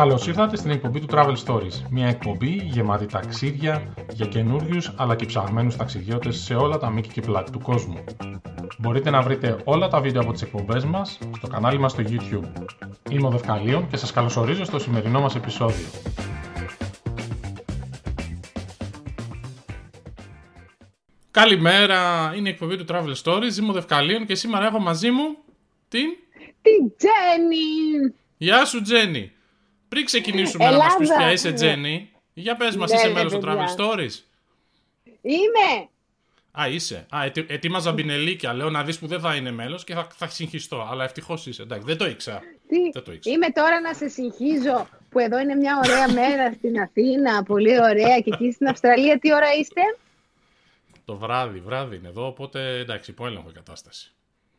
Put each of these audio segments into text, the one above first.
Καλώς ήρθατε στην εκπομπή του Travel Stories. Μια εκπομπή γεμάτη ταξίδια για καινούριους αλλά και ψαγμένους ταξιδιώτες σε όλα τα μήκη και πλάτη του κόσμου. Μπορείτε να βρείτε όλα τα βίντεο από τις εκπομπές μας στο κανάλι μας στο YouTube. Είμαι ο Δευκαλίων και σας καλωσορίζω στο σημερινό μας επεισόδιο. Καλημέρα, είναι η εκπομπή του Travel Stories. Είμαι ο Δευκαλίων και σήμερα έχω μαζί μου την. Την Τζέννη! Γεια σου, Τζέννη! Πριν ξεκινήσουμε Ελλάδα. να μας πεις ποια είσαι, Τζέννη, για πες μας, ναι, είσαι ναι, μέλος του Travel Stories. Είμαι. Α, είσαι. Α, ετι, ετοίμαζα μπινελίκια. Λέω να δεις που δεν θα είναι μέλος και θα, θα συγχυστώ. Αλλά ευτυχώς είσαι. Εντάξει, δεν το ήξερα. Τι, δεν το ήξερα. Είμαι τώρα να σε συγχύζω που εδώ είναι μια ωραία μέρα στην Αθήνα. Πολύ ωραία. Και εκεί στην Αυστραλία τι ώρα είστε; Το βράδυ, βράδυ είναι εδώ. Οπότε εντάξει, υπό η κατάσταση.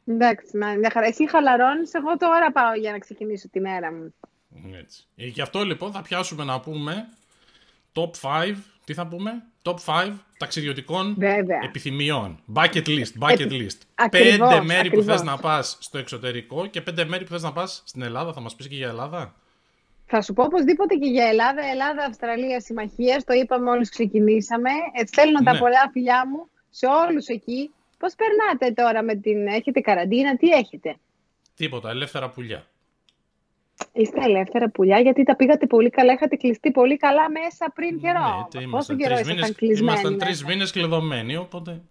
Εντάξει, μια χαρά. Εσύ χαλαρώνεις. Εγώ τώρα πάω για να ξεκινήσω τη μέρα μου. Έτσι. Ε, γι' αυτό λοιπόν θα πιάσουμε να πούμε top 5, τι θα πούμε, top 5 ταξιδιωτικών Βέβαια. επιθυμιών. Bucket list, bucket list. Ακριβώς, πέντε μέρη ακριβώς. που θες να πας στο εξωτερικό και πέντε μέρη που θες να πας στην Ελλάδα. Θα μας πεις και για Ελλάδα. Θα σου πω οπωσδήποτε και για Ελλάδα. Ελλάδα, Αυστραλία, συμμαχία. Το είπαμε όλοι ξεκινήσαμε. Ε, στέλνω ναι. τα πολλά φιλιά μου σε όλους εκεί. Πώς περνάτε τώρα με την... Έχετε καραντίνα, τι έχετε; Τίποτα, ελεύθερα πουλιά. Είστε ελεύθερα πουλιά, γιατί τα πήγατε πολύ καλά. Είχατε κλειστεί πολύ καλά μέσα πριν καιρό. Ναι, Πόσο καιρό ήσασταν κλεισμένοι. Ήμασταν τρεις μήνες κλειδωμένοι, οπότε.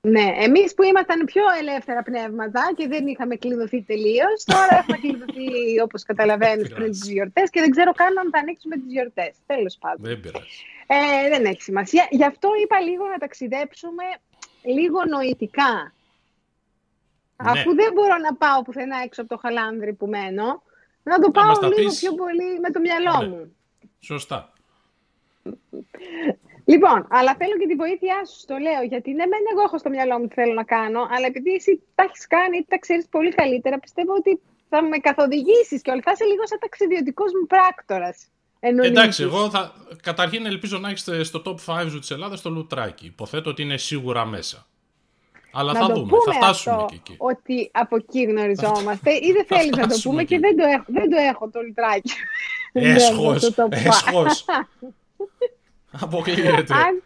Ναι, εμείς που ήμασταν πιο ελεύθερα πνεύματα και δεν είχαμε κλειδωθεί τελείως, τώρα έχουμε κλειδωθεί όπως καταλαβαίνεις πριν τις γιορτές και δεν ξέρω καν αν θα ανοίξουμε τις γιορτές. Τέλος πάντων. Δεν πειράζει. Ε, δεν έχει σημασία. Γι' αυτό είπα λίγο να ταξιδέψουμε λίγο νοητικά. Ναι. Αφού δεν μπορώ να πάω πουθενά έξω από το χαλάνδρι που μένω, να το πάω λίγο πιο πολύ με το μυαλό ναι. μου. Σωστά. Λοιπόν, αλλά θέλω και τη βοήθειά σου, το λέω, γιατί ναι, μεν εγώ έχω στο μυαλό μου τι θέλω να κάνω, αλλά επειδή εσύ τα έχεις κάνει ή τα ξέρεις πολύ καλύτερα, πιστεύω ότι θα με καθοδηγήσεις και όλα. Θα είσαι λίγο σαν ταξιδιωτικός μου πράκτορας. Εντάξει, εγώ θα, καταρχήν ελπίζω να έχεις στο top 5 της Ελλάδας το Λουτράκι. Υποθέτω ότι είναι σίγουρα μέσα. Αλλά να θα δούμε, θα φτάσουμε αυτό, και εκεί. Ότι από εκεί γνωριζόμαστε ή δεν θέλεις να το πούμε και δεν το έχω, δεν το, έχω το λουτράκι. Έσχος, έσχος. Αποκλείεται. Αν,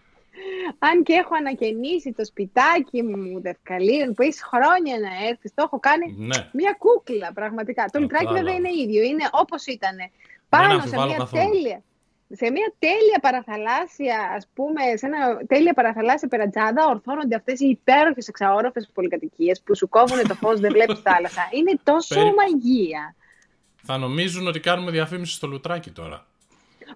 αν και έχω ανακαινήσει το σπιτάκι μου δευκαλίων που έχει χρόνια να έρθεις, το έχω κάνει ναι. μια κούκλα πραγματικά. Το λουτράκι βέβαια είναι ίδιο, είναι όπως ήταν. Πάνω σε μια τέλεια σε μια τέλεια παραθαλάσσια, ας πούμε, σε ένα τέλεια παραθαλάσσια περατζάδα, ορθώνονται αυτές οι υπέροχες εξαόροφες πολυκατοικίες που σου κόβουν το φως, δεν βλέπεις θάλασσα. Είναι τόσο Περί... μαγεία. Θα νομίζουν ότι κάνουμε διαφήμιση στο λουτράκι τώρα.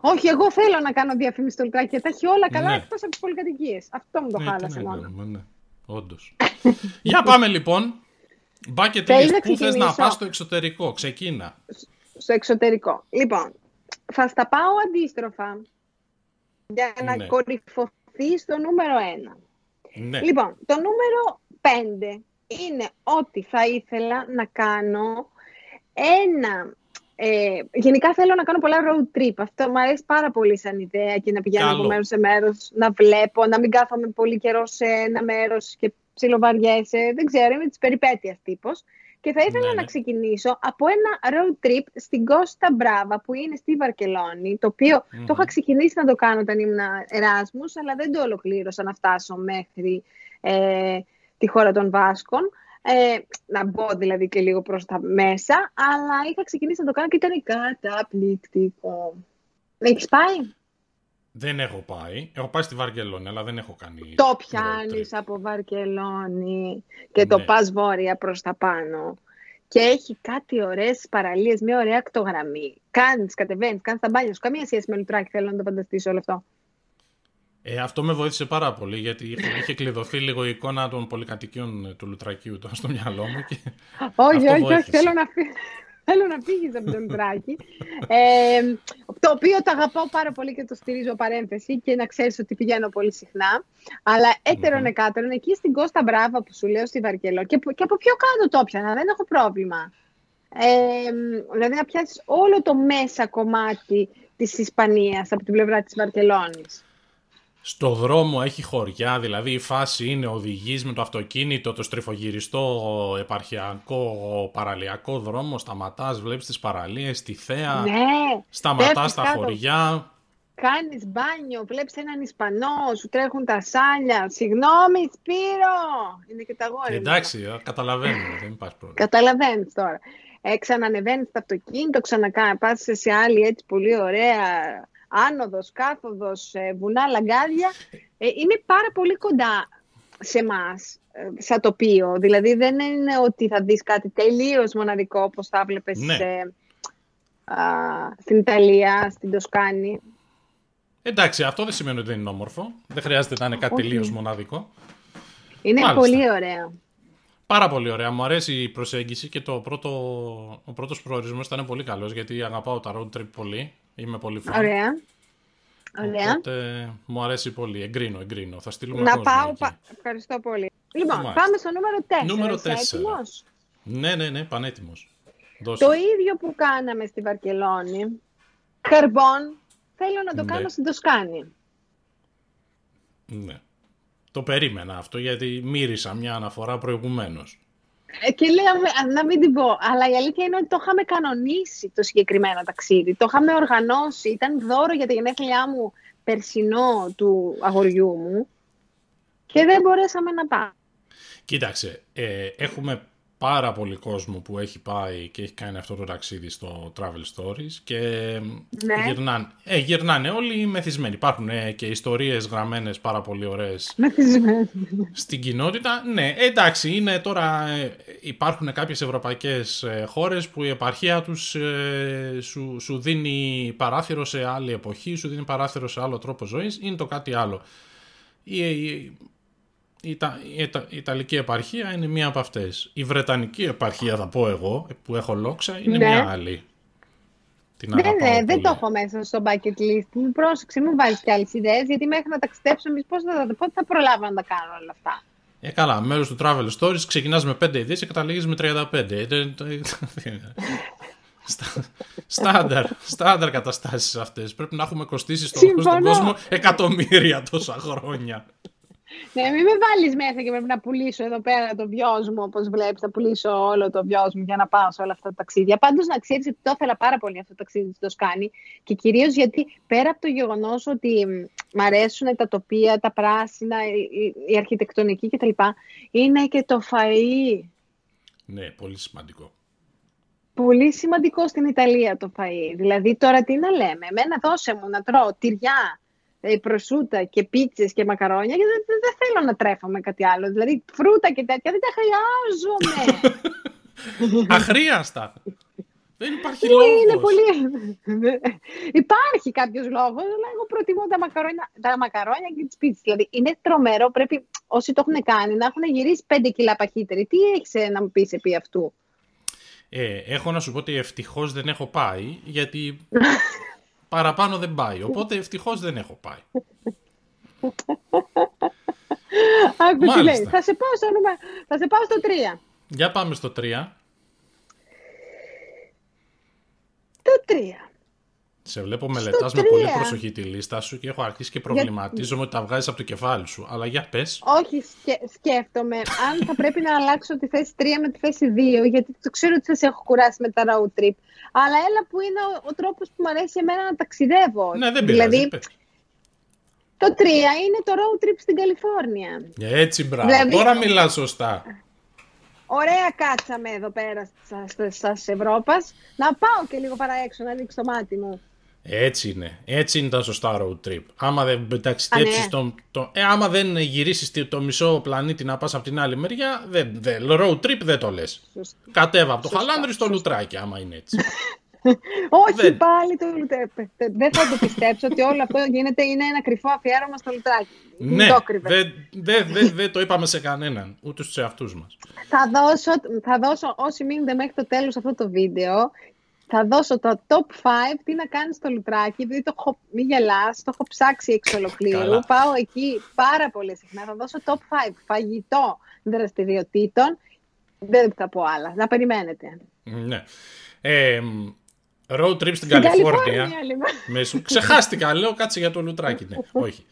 Όχι, εγώ θέλω να κάνω διαφήμιση στο λουτράκι και τα έχει όλα καλά ναι. εκτός από τις πολυκατοικίες. Αυτό μου το ναι, χάλασε ναι, μόνο. Ναι, ναι. Όντως. Για πάμε λοιπόν. Bucket list. Πού θες να πας στο εξωτερικό. Ξεκίνα. Στο εξωτερικό. Λοιπόν, θα στα πάω αντίστροφα για να ναι. κορυφωθεί στο νούμερο 1. Ναι. Λοιπόν, το νούμερο 5 είναι ότι θα ήθελα να κάνω ένα... Ε, γενικά θέλω να κάνω πολλά road trip. Αυτό μου αρέσει πάρα πολύ σαν ιδέα και να πηγαίνω από μέρος σε μέρος, να βλέπω, να μην κάθομαι πολύ καιρό σε ένα μέρος και ψιλοβαριέσαι. Δεν ξέρω, είμαι της περιπέτειας τύπος. Και θα ήθελα ναι, να ναι. ξεκινήσω από ένα road trip στην Κώστα Μπράβα που είναι στη Βαρκελόνη, το οποιο το είχα ξεκινήσει να το κάνω όταν ήμουν Εράσμους, αλλά δεν το ολοκλήρωσα να φτάσω μέχρι ε, τη χώρα των Βάσκων. Ε, να μπω δηλαδή και λίγο προς τα μέσα, αλλά είχα ξεκινήσει να το κάνω και ήταν καταπληκτικό. Έχεις πάει; Δεν έχω πάει. Έχω πάει στη Βαρκελόνη, αλλά δεν έχω κάνει. Το πιάνεις από Βαρκελόνη και το ναι. πας βόρεια προς τα πάνω. Και έχει κάτι ωραίες παραλίες, μια ωραία ακτογραμμή. Κάνεις, κατεβαίνεις, κάνεις τα μπάνια σου. Καμία σχέση με λουτράκι, θέλω να το φανταστήσω όλο αυτό. Ε, αυτό με βοήθησε πάρα πολύ γιατί είχε κλειδωθεί λίγο η εικόνα των πολυκατοικιών του Λουτρακίου στο μυαλό μου. Και όχι, όχι, όχι, θέλω να, Θέλω να φύγεις από το λουτράκι. ε, το οποίο το αγαπάω πάρα πολύ και το στηρίζω παρένθεση και να ξέρεις ότι πηγαίνω πολύ συχνά. Αλλά έτερον εκάτερον, εκεί στην Κώστα Μπράβα που σου λέω στη Βαρκελό και, και από πιο κάτω το πιανα, δεν έχω πρόβλημα. Ε, δηλαδή να πιάσεις όλο το μέσα κομμάτι της Ισπανίας από την πλευρά της Βαρκελόνης. Στο δρόμο έχει χωριά, δηλαδή η φάση είναι οδηγείς με το αυτοκίνητο, το στριφογυριστό επαρχιακό παραλιακό δρόμο, σταματάς, βλέπεις τις παραλίες, τη θέα, Ναι, σταματάς στα κάτω. χωριά. κάνεις μπάνιο, βλέπεις έναν Ισπανό, σου τρέχουν τα σάλια. Συγγνώμη, Σπύρο! Είναι και τα γόρια. Εντάξει, ε, καταλαβαίνουμε, δεν υπάρχει πρόβλημα. Καταλαβαίνεις τώρα. Ε, ξανανεβαίνεις στο αυτοκίνητο, ξανακά, πας σε άλλη έτσι πολύ ωραία άνοδος, κάθοδος, ε, βουνά, λαγκάδια. Ε, είναι πάρα πολύ κοντά σε εμάς σαν τοπίο. Δηλαδή δεν είναι ότι θα δεις κάτι τελείως μοναδικό όπως θα βλέπεις Ναι. ε, α, στην Ιταλία, στην Τοσκάνη. Εντάξει, αυτό δεν σημαίνει ότι δεν είναι όμορφο. Δεν χρειάζεται να είναι κάτι Όχι. τελείως μοναδικό. Είναι Μάλιστα. πολύ ωραία. Πάρα πολύ ωραία. Μου αρέσει η προσέγγιση και το πρώτο, ο πρώτος προορισμός ήταν πολύ καλός γιατί αγαπάω τα road trip πολύ. Είμαι πολύ fan. Ωραία. Ωραία. Οπότε μου αρέσει πολύ. Εγκρίνω, εγκρίνω. Θα στείλουμε Να κόσμο πάω. εκεί. πα- Ευχαριστώ πολύ. Λοιπόν, Μάλιστα. πάμε στο νούμερο 4. Νούμερο Είσαι τέσσερα. έτοιμος; Ναι, ναι, ναι, πανέτοιμος. Δώσε. Το ίδιο που κάναμε στη Βαρκελόνη, καρμπόν, θέλω να το Ναι. κάνω στην Τοσκάνη. Ναι. Το περίμενα αυτό γιατί μύρισα μια αναφορά προηγουμένως. Ε, Και λέμε, α, να μην την πω, αλλά η αλήθεια είναι ότι το είχαμε κανονίσει το συγκεκριμένο ταξίδι. Το είχαμε οργανώσει. Ήταν δώρο για τα γενέθλιά μου περσινό του αγοριού μου και δεν μπορέσαμε να πάμε. Κοίταξε, ε, έχουμε πάρα πολύ κόσμο που έχει πάει και έχει κάνει αυτό το ταξίδι στο Travel Stories και Ναι. γυρνάνε, ε, γυρνάνε όλοι μεθυσμένοι. Υπάρχουν ε, και ιστορίες γραμμένες πάρα πολύ ωραίες Μεθυσμένοι. στην κοινότητα. Ναι, εντάξει, είναι τώρα, ε, υπάρχουν κάποιες ευρωπαϊκές ε, χώρες που η επαρχία τους ε, σου, σου δίνει παράθυρο σε άλλη εποχή, σου δίνει παράθυρο σε άλλο τρόπο ζωής, είναι το κάτι άλλο. Η, η, η, Ιτα- η Ιτα- η Ιταλική επαρχία είναι μία από αυτές. Η Βρετανική επαρχία, θα πω εγώ, που έχω λόξα, είναι Ναι. μία άλλη. Την Ναι, αγαπάω ναι, δεν πολύ. το έχω μέσα στο bucket list μου. Πρόσεξε, μην βάζεις κι άλλες ιδέες, γιατί μέχρι να ταξιδέψω εμείς πώς θα, πότε θα προλάβω να τα κάνω όλα αυτά. Ε, καλά, μέρος του Travel Stories ξεκινάς με 5 ιδέες και καταλήγεις με 35. Ε, το- το- Στα- Στάνταρ, στάνταρ καταστάσεις αυτές. Πρέπει να έχουμε κοστίσει στον, στον Συμφωνώ. κόσμο εκατομμύρια τόσα χρόνια. Ναι, μην με βάλεις μέσα και πρέπει να πουλήσω εδώ πέρα το βιός μου, όπως βλέπεις, θα πουλήσω όλο το βιός μου για να πάω σε όλα αυτά τα ταξίδια. Πάντως να ξέρεις ότι το ήθελα πάρα πολύ αυτό το ταξίδι στο Τοσκάνη και κυρίως γιατί πέρα από το γεγονός ότι μ, μ' αρέσουν τα τοπία, τα πράσινα, η, η- η αρχιτεκτονική κτλ. Είναι και το φαΐ. Ναι, πολύ σημαντικό. Πολύ σημαντικό στην Ιταλία το φαΐ. Δηλαδή τώρα τι να λέμε, εμένα δώσε μου να τρώω τυριά, ε, προσούτα και πίτσες και μακαρόνια και δεν, δεν- δεν θέλω να τρέφω με κάτι άλλο. Δηλαδή φρούτα και τέτοια δεν τα χρειάζομαι. Αχρίαστα. Δεν υπάρχει Ναι, λόγος. είναι πολύ... Υπάρχει κάποιος λόγος, αλλά εγώ προτιμώ τα μακαρόνια, τα μακαρόνια και τις πίτσες. Δηλαδή είναι τρομερό, πρέπει όσοι το έχουν κάνει να έχουν γυρίσει 5 κιλά παχύτεροι. Τι έχεις ε, να μου πεις επί αυτού; Ε, έχω να σου πω ότι ευτυχώς δεν έχω πάει, γιατί παραπάνω δεν πάει. Οπότε ευτυχώς δεν έχω πάει. Άκου τι Μάλιστα. λέει. Θα σε πάω στο, νούμερο- θα σε πάω στο 3. Για πάμε στο 3. Το 3. Σε βλέπω μελετάς με τρία. πολύ προσοχή τη λίστα σου και έχω αρχίσει και προβληματίζομαι ότι τα βγάζεις από το κεφάλι σου. Αλλά για πες. Όχι, σκε, σκέφτομαι αν θα πρέπει να αλλάξω τη θέση 3 με τη θέση 2, γιατί το ξέρω ότι θα σε έχω κουράσει με τα road trip. Αλλά έλα που είναι ο, ο τρόπος που μου αρέσει εμένα να ταξιδεύω. Ναι, δεν πειράζει. Δηλαδή, πες. το 3 είναι το road trip στην Καλιφόρνια. Έτσι, μπράβο. Δηλαδή- Τώρα μιλάς σωστά. Ωραία κάτσαμε εδώ πέρα στα Ευρώπας. Να πάω και λίγο παρά έξω να ανοίξω το μάτι μου. Έτσι είναι. Έτσι είναι τα σωστά road trip. Άμα δεν Α, ταξιδέψεις ναι. το, το, ε, άμα δεν γυρίσεις τη- το μισό πλανήτη να πας από την άλλη μεριά, δεν, δεν, road trip δεν το λες. Σωστά. Κατέβα από το Σωστά, χαλάνδρι στο σωστά. λουτράκι, άμα είναι έτσι. Όχι Δεν. πάλι το λουτράκι. Δεν θα το πιστέψω ότι όλο αυτό γίνεται είναι ένα κρυφό αφιέρωμα στο λουτράκι. ναι, Το κρύβε. δεν δεν- δεν- δεν το είπαμε σε κανέναν, ούτε στους εαυτούς μας. Θα δώσω, θα δώσω, όσοι μείνετε μέχρι το τέλος αυτό το βίντεο, θα δώσω το top 5 τι να κάνεις στο λουτράκι, επειδή το έχω, μην γελάς, το έχω ψάξει εξ ολοκλήρου. Καλά. Πάω εκεί πάρα πολύ συχνά. Θα δώσω top 5 φαγητό δραστηριοτήτων. Δεν θα πω άλλα. Να περιμένετε. Ναι. Ε, μ, Road trip στην, Καλιφόρνια. Λοιπόν. Ξεχάστηκα, λέω κάτσε για το λουτράκι. Ναι. Όχι.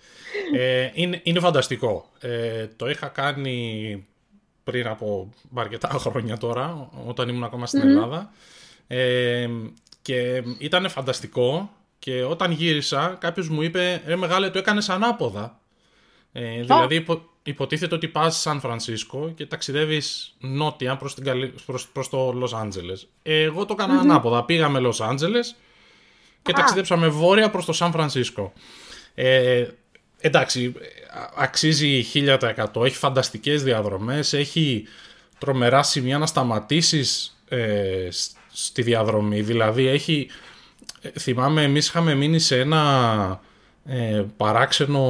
Ε, είναι, είναι φανταστικό. Ε, το είχα κάνει πριν από αρκετά χρόνια τώρα, όταν ήμουν ακόμα στην Ελλάδα. Ε, και ήταν φανταστικό και όταν γύρισα κάποιος μου είπε «Ρε μεγάλε το έκανες ανάποδα». Ε, δηλαδή υποτίθεται ότι πας Σαν Φρανσίσκο και ταξιδεύεις νότια προς, την, προς, προς το Λος Άντζελες. Εγώ το έκανα ανάποδα. Πήγαμε Λος Άντζελες και ταξιδέψαμε βόρεια προς το Σαν Φρανσίσκο. Ε, εντάξει, αξίζει 1000%. Έχει φανταστικές διαδρομές, έχει τρομερά σημεία να σταματήσεις ε, στη διαδρομή. Δηλαδή έχει... Ε, θυμάμαι εμείς είχαμε μείνει σε ένα ε, παράξενο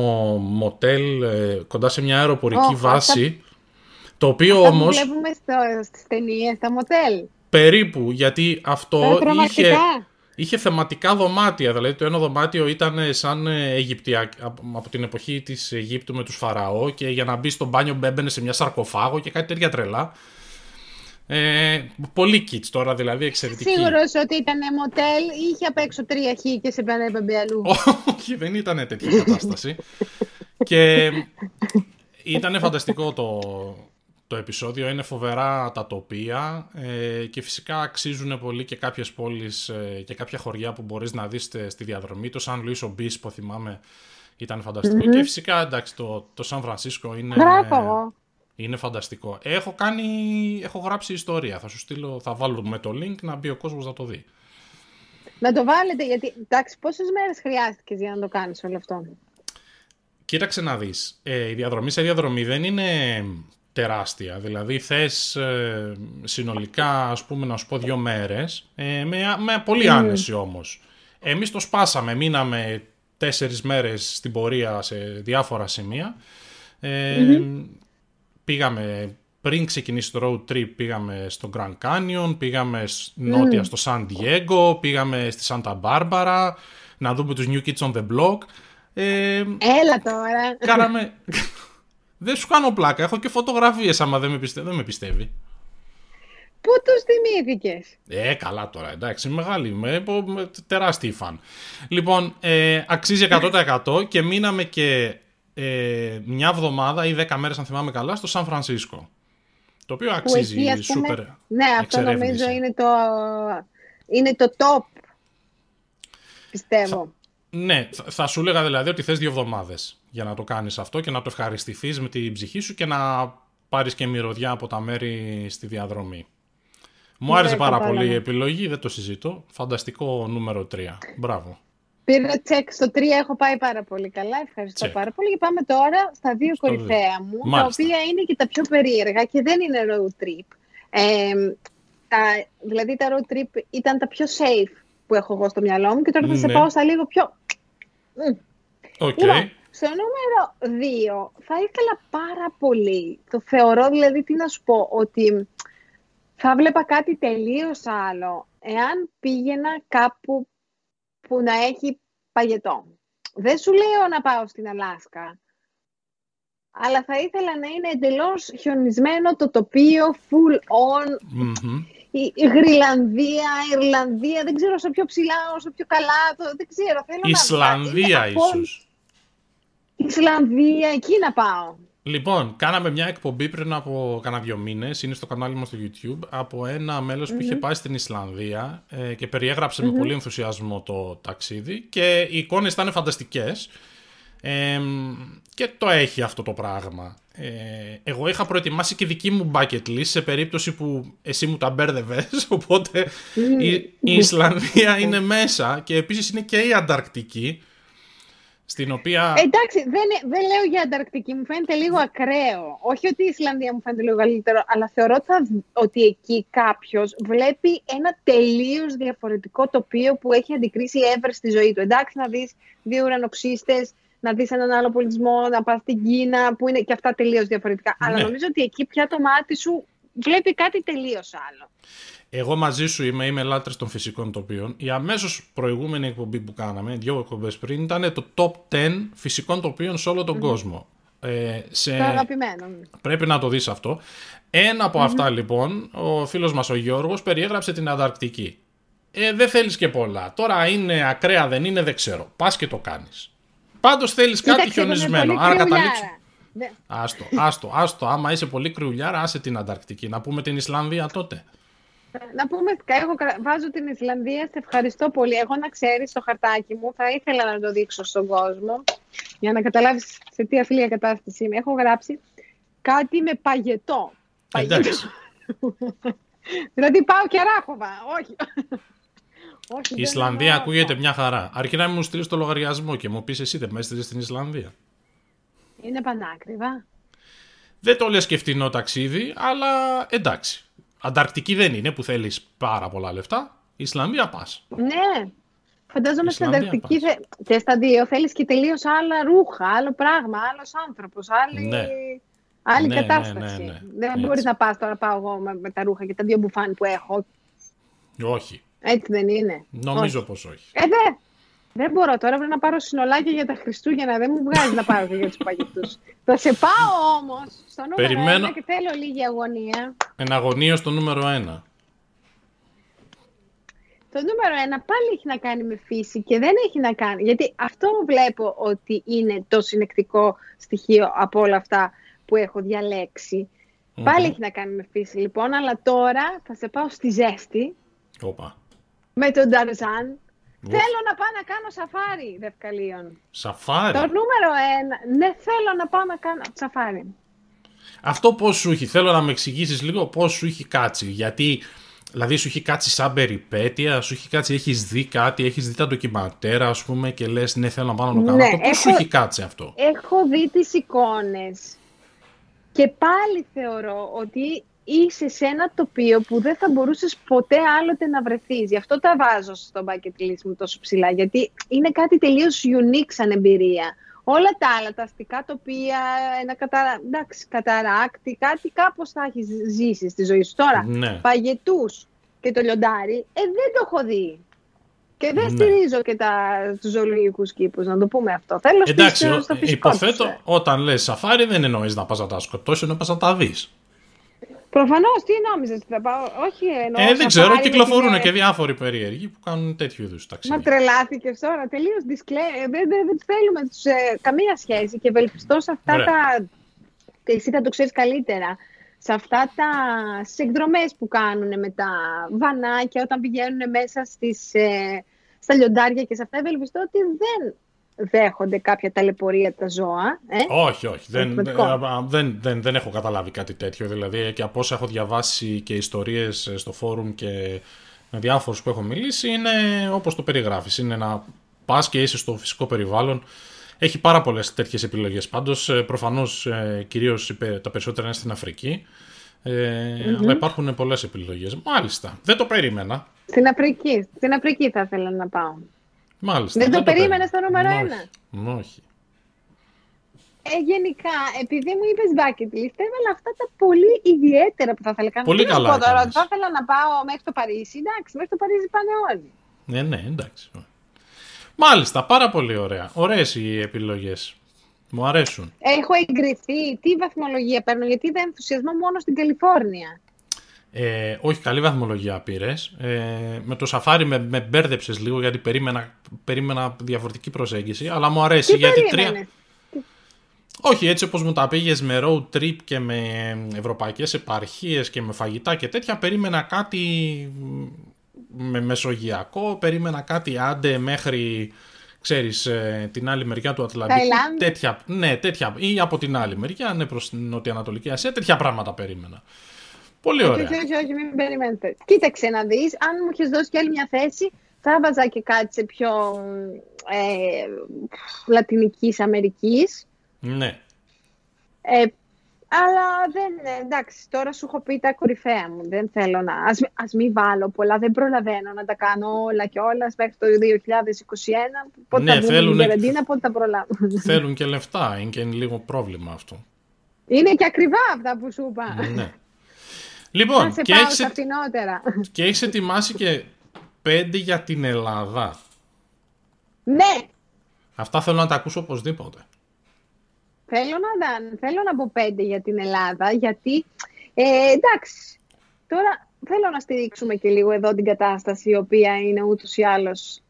μοτέλ ε, κοντά σε μια αεροπορική βάση. Το οποίο αυτά όμως... Που βλέπουμε στο, στις ταινίες, στα μοτέλ. Περίπου, γιατί αυτό είχε, είχε θεματικά δωμάτια. Δηλαδή το ένα δωμάτιο ήταν σαν Αιγυπτια, από την εποχή της Αιγύπτου με τους Φαραώ και για να μπει στο μπάνιο μπέμπαινε σε μια σαρκοφάγο και κάτι τέτοια τρελά. Ε, πολύ kits τώρα, δηλαδή εξαιρετική. Σίγουρος ότι ήταν μοτέλ ή είχε απ' έξω τρία χ και σε πέντε αλλού. Όχι, δεν ήταν τέτοια κατάσταση. και ήταν φανταστικό το, το επεισόδιο, είναι φοβερά τα τοπία ε, και φυσικά αξίζουν πολύ και κάποιες πόλεις ε, και κάποια χωριά που μπορείς να δεις στη διαδρομή. Το Σαν Λουίς Ομπίς που θυμάμαι ήταν και φυσικά εντάξει το, το Σαν Φρανσίσκο είναι... Γράφω είναι φανταστικό. Έχω, κάνει, έχω γράψει ιστορία. Θα σου στείλω, θα βάλουμε το link να μπει ο κόσμος να το δει. Να το βάλετε, γιατί εντάξει, πόσες μέρες χρειάστηκες για να το κάνεις όλο αυτό; Κοίταξε να δεις. Ε, η διαδρομή σε διαδρομή δεν είναι τεράστια. Δηλαδή θες ε, συνολικά, ας πούμε, να σου πω δύο μέρες, ε, με, με πολύ άνεση όμως. Εμείς το σπάσαμε, μείναμε τέσσερις μέρες στην πορεία σε διάφορα σημεία. Ε, πήγαμε πριν ξεκινήσει το road trip πήγαμε στο Grand Canyon, πήγαμε νότια στο San Diego, πήγαμε στη Santa Barbara να δούμε τους New Kids on the Block. Ε, Έλα τώρα. Κάναμε... δεν σου κάνω πλάκα, έχω και φωτογραφίες άμα δεν με, πιστεύει. Δεν με πιστεύει. Πού τους θυμήθηκες; Ε, καλά τώρα, εντάξει, μεγάλη, με, με τεράστιοι φαν. Λοιπόν, ε, αξίζει 100% και μείναμε και ε, μια εβδομάδα ή δέκα μέρες αν θυμάμαι καλά στο Σαν Φρανσίσκο. Το οποίο αξίζει εκεί, σούπερ Ναι, αυτό νομίζω είναι το, είναι το top, πιστεύω. ναι, θα, σου έλεγα δηλαδή ότι θες δύο εβδομάδες για να το κάνεις αυτό και να το ευχαριστηθείς με την ψυχή σου και να πάρεις και μυρωδιά από τα μέρη στη διαδρομή. Μου άρεσε πάρα πολύ η επιλογή, δεν το συζητώ. Φανταστικό νούμερο 3. Μπράβο. Πήρα τσεκ στο 3, έχω πάει πάρα πολύ καλά. Ευχαριστώ πάρα πολύ. Και πάμε τώρα στα δύο κορυφαία μου, τα οποία είναι και τα πιο περίεργα και δεν είναι road trip. Ε, τα, δηλαδή τα road trip ήταν τα πιο safe που έχω εγώ στο μυαλό μου και τώρα θα σε ναι. πάω στα λίγο πιο... Okay. Λοιπόν, στο νούμερο 2 θα ήθελα πάρα πολύ, το θεωρώ δηλαδή τι να σου πω, ότι θα βλέπα κάτι τελείως άλλο εάν πήγαινα κάπου που να έχει παγετό. Δεν σου λέω να πάω στην Αλάσκα, αλλά θα ήθελα να είναι εντελώς χιονισμένο το τοπίο, full on, η, η Γρυλανδία, η Ιρλανδία, δεν ξέρω όσο πιο ψηλά, όσο πιο καλά, το, δεν ξέρω. Θέλω Ισλανδία να... ίσως. Ισλανδία, εκεί να πάω. Λοιπόν, κάναμε μια εκπομπή πριν από κανένα δύο μήνες, είναι στο κανάλι μας στο YouTube, από ένα μέλος που είχε πάει στην Ισλανδία ε, και περιεγραψε με πολύ ενθουσιασμό το ταξίδι και οι εικόνες ήταν φανταστικές. Ε, και το έχει αυτό το πράγμα. Ε, εγώ είχα προετοιμάσει και δική μου bucket list σε περίπτωση που εσύ μου τα μπέρδευες. Οπότε η, η Ισλανδία είναι μέσα και επίσης είναι και η Ανταρκτική στην οποία... Εντάξει, δεν, δεν λέω για Ανταρκτική, μου φαίνεται λίγο ακραίο. Όχι ότι η Ισλανδία μου φαίνεται λίγο καλύτερο, αλλά θεωρώ ότι εκεί κάποιος βλέπει ένα τελείως διαφορετικό τοπίο που έχει αντικρίσει εύρε στη ζωή του. Εντάξει, να δεις δύο ουρανοξύστες, να δεις έναν άλλο πολιτισμό, να πας στην Κίνα, που είναι και αυτά τελείως διαφορετικά. Αλλά ναι. νομίζω ότι εκεί πια το μάτι σου βλέπει κάτι τελείως άλλο. Εγώ μαζί σου είμαι, είμαι λάτρης των φυσικών τοπίων. Η αμέσως προηγούμενη εκπομπή που κάναμε, δύο εκπομπές πριν, ήταν το top 10 φυσικών τοπίων σε όλο τον κόσμο. Ε, σε... Το αγαπημένο. Πρέπει να το δεις αυτό. Ένα από αυτά λοιπόν, ο φίλος μας ο Γιώργος περιέγραψε την Ανταρκτική. Ε, δεν θέλεις και πολλά. Τώρα είναι ακραία, δεν είναι, δεν ξέρω. Πας και το κάνεις. Πάντως θέλεις κάτι χιονισμένο. Άρα καταλήξει. Ναι. Άστο, άστο, άστο. Άμα είσαι πολύ κρυουλιάρα, άσε την Ανταρκτική. Να πούμε την Ισλανδία τότε. Να πούμε, εγώ βάζω την Ισλανδία, σε ευχαριστώ πολύ. Εγώ να ξέρεις το χαρτάκι μου, θα ήθελα να το δείξω στον κόσμο, για να καταλάβεις σε τι αφιλία κατάσταση είμαι. Έχω γράψει κάτι με παγετό. Εντάξει. δηλαδή πάω και ράχοβα, όχι. όχι η Ισλανδία ακούγεται μια χαρά. Αρκεί να μου στείλεις το λογαριασμό και μου πεις εσύ δεν με έστειλε στην Ισλανδία. Είναι πανάκριβα. Δεν το λες και φτηνό ταξίδι, αλλά εντάξει. Ανταρκτική δεν είναι που θέλεις πάρα πολλά λεφτά. Ισλανδία πας. Ναι. Φαντάζομαι στην Ανταρκτική θε... και στα δύο θέλεις και τελείως άλλα ρούχα, άλλο πράγμα, άλλος άνθρωπος, άλλη, ναι. άλλη ναι, ναι κατάσταση. Ναι, δεν μπορείς να πας τώρα πάω εγώ με, τα ρούχα και τα δύο μπουφάν που έχω. Όχι. Έτσι δεν είναι. Νομίζω όχι. πως όχι. Ε, δε. Δεν μπορώ τώρα, πρέπει να πάρω συνολάκια για τα Χριστούγεννα. Δεν μου βγάζει να πάρω και για τους παγετού. Θα σε πάω όμως στο νούμερο Περιμένω... 1 και θέλω λίγη αγωνία. αγωνία στο νούμερο 1. Το νούμερο 1 πάλι έχει να κάνει με φύση και δεν έχει να κάνει. Γιατί αυτό βλέπω ότι είναι το συνεκτικό στοιχείο από όλα αυτά που έχω διαλέξει. Πάλι έχει να κάνει με φύση λοιπόν, αλλά τώρα θα σε πάω στη ζέστη. Οπα. Με τον Ταρζάν Θέλω να πάω να κάνω σαφάρι δευκαλίων. Σαφάρι; Το νούμερο ένα. Ναι, θέλω να πάω να κάνω σαφάρι. Αυτό πώς σου έχει, θέλω να με εξηγήσεις λίγο πώς σου έχει κάτσει. Γιατί, δηλαδή, σου έχει κάτσει σαν περιπέτεια, σου έχει κάτσει, έχεις δει κάτι, έχεις δει τα ντοκιματέρα, ας πούμε, και λες, ναι, θέλω να πάω να το κάνω. Ναι, πώς σου έχει κάτσει αυτό; Έχω δει τις εικόνες. Και πάλι θεωρώ ότι είσαι σε ένα τοπίο που δεν θα μπορούσες ποτέ άλλοτε να βρεθείς. Γι' αυτό τα βάζω στο bucket list μου τόσο ψηλά, γιατί είναι κάτι τελείως unique σαν εμπειρία. Όλα τα άλλα, τα αστικά τοπία, ένα κατα... Εντάξει, καταράκτη, κάτι κάπως θα έχεις ζήσει στη ζωή σου. Τώρα, ναι. παγετούς και το λιοντάρι, ε, δεν το έχω δει. Και δεν ναι. στηρίζω και τα, τους ζωολογικούς κήπους, να το πούμε αυτό. Θέλω Εντάξει, στο υποθέτω, όταν λες σαφάρι δεν εννοείς να πας να τα σκοτώσεις, εννοείς να τα δεις. Προφανώς, τι νόμιζες ότι θα πάω. Όχι, εννοώ. Ε, δεν ξέρω, κυκλοφορούν και διάφοροι περίεργοι που κάνουν τέτοιου είδους ταξίδια. Μα τρελάθηκες τώρα, τελείως disclaimer. Δεν, δεν, δεν θέλουμε τους, ε, καμία σχέση και ευελπιστώ σε αυτά Ωραία. τα. Και εσύ θα το ξέρεις καλύτερα. Σε αυτά τα εκδρομές που κάνουν με τα βανάκια, όταν πηγαίνουν μέσα στις, ε, στα λιοντάρια και σε αυτά, ευελπιστώ ότι δεν δέχονται κάποια ταλαιπωρία τα ζώα. Ε; Όχι, όχι. Δεν, ε, δεν, δεν, δεν έχω καταλάβει κάτι τέτοιο. Δηλαδή και από όσα έχω διαβάσει και ιστορίες ε, στο φόρουμ και με διάφορους που έχω μιλήσει είναι όπως το περιγράφεις. Είναι να πας και είσαι στο φυσικό περιβάλλον. Έχει πάρα πολλές τέτοιες επιλογές. Πάντως ε, προφανώς κυρίως τα περισσότερα είναι στην Αφρική. Ε, mm-hmm. Αλλά υπάρχουν πολλές επιλογές. Μάλιστα. Δεν το περίμενα. Στην Αφρική. Στην Αφρική θα ήθελα να πάω. Μάλιστα. Δεν, το, περίμενες στο νούμερο ένα. Όχι. Ε, γενικά, επειδή μου είπες bucket list, έβαλα αυτά τα πολύ ιδιαίτερα που θα ήθελα να κάνω. Πολύ καλά. Τώρα, θα ήθελα να πάω μέχρι το Παρίσι. Εντάξει, μέχρι το Παρίσι πάνε όλοι. Ναι, ναι, εντάξει. Μάλιστα, πάρα πολύ ωραία. Ωραίες οι επιλογές. Μου αρέσουν. Έχω εγκριθεί. Τι βαθμολογία παίρνω, γιατί είδα ενθουσιασμό μόνο στην Καλιφόρνια. Ε, όχι, καλή βαθμολογία πήρες. Ε, με το σαφάρι με, με μπέρδεψες λίγο γιατί περίμενα, περίμενα διαφορετική προσέγγιση. Αλλά μου αρέσει Τι γιατί τρία. Όχι, έτσι όπως μου τα πήγες με road trip και με ευρωπαϊκές επαρχίες και με φαγητά και τέτοια, περίμενα κάτι με μεσογειακό, περίμενα κάτι άντε μέχρι, ξέρεις, ε, την άλλη μεριά του Ατλαντικού. Τέτοια, ναι, τέτοια, ή από την άλλη μεριά, ναι, προς την Νοτιοανατολική Ασία, τέτοια πράγματα περίμενα. Πολύ ωραία. Όχι, όχι, όχι, μην περιμένετε. Κοίταξε να δεις, αν μου έχεις δώσει και άλλη μια θέση, θα βάζα και κάτι σε πιο ε, Λατινικής Αμερικής. Ναι. Ε, αλλά δεν, εντάξει, τώρα σου έχω πει τα κορυφαία μου. Δεν θέλω να. Ας, ας μην βάλω πολλά, δεν προλαβαίνω να τα κάνω όλα και όλα μέχρι το 2021. Πότε ναι, θα θέλουν, την πότε θα προλάβω. Θέλουν και λεφτά, είναι και λίγο πρόβλημα αυτό. Είναι και ακριβά αυτά που σου είπα. Ναι. Λοιπόν, και, έχεις... και έχεις ετοιμάσει και πέντε για την Ελλάδα. Ναι. Αυτά θέλω να τα ακούσω οπωσδήποτε. Θέλω να, θέλω να πω πέντε για την Ελλάδα, γιατί, ε, εντάξει, τώρα θέλω να στηρίξουμε και λίγο εδώ την κατάσταση, η οποία είναι ούτως ή άλλως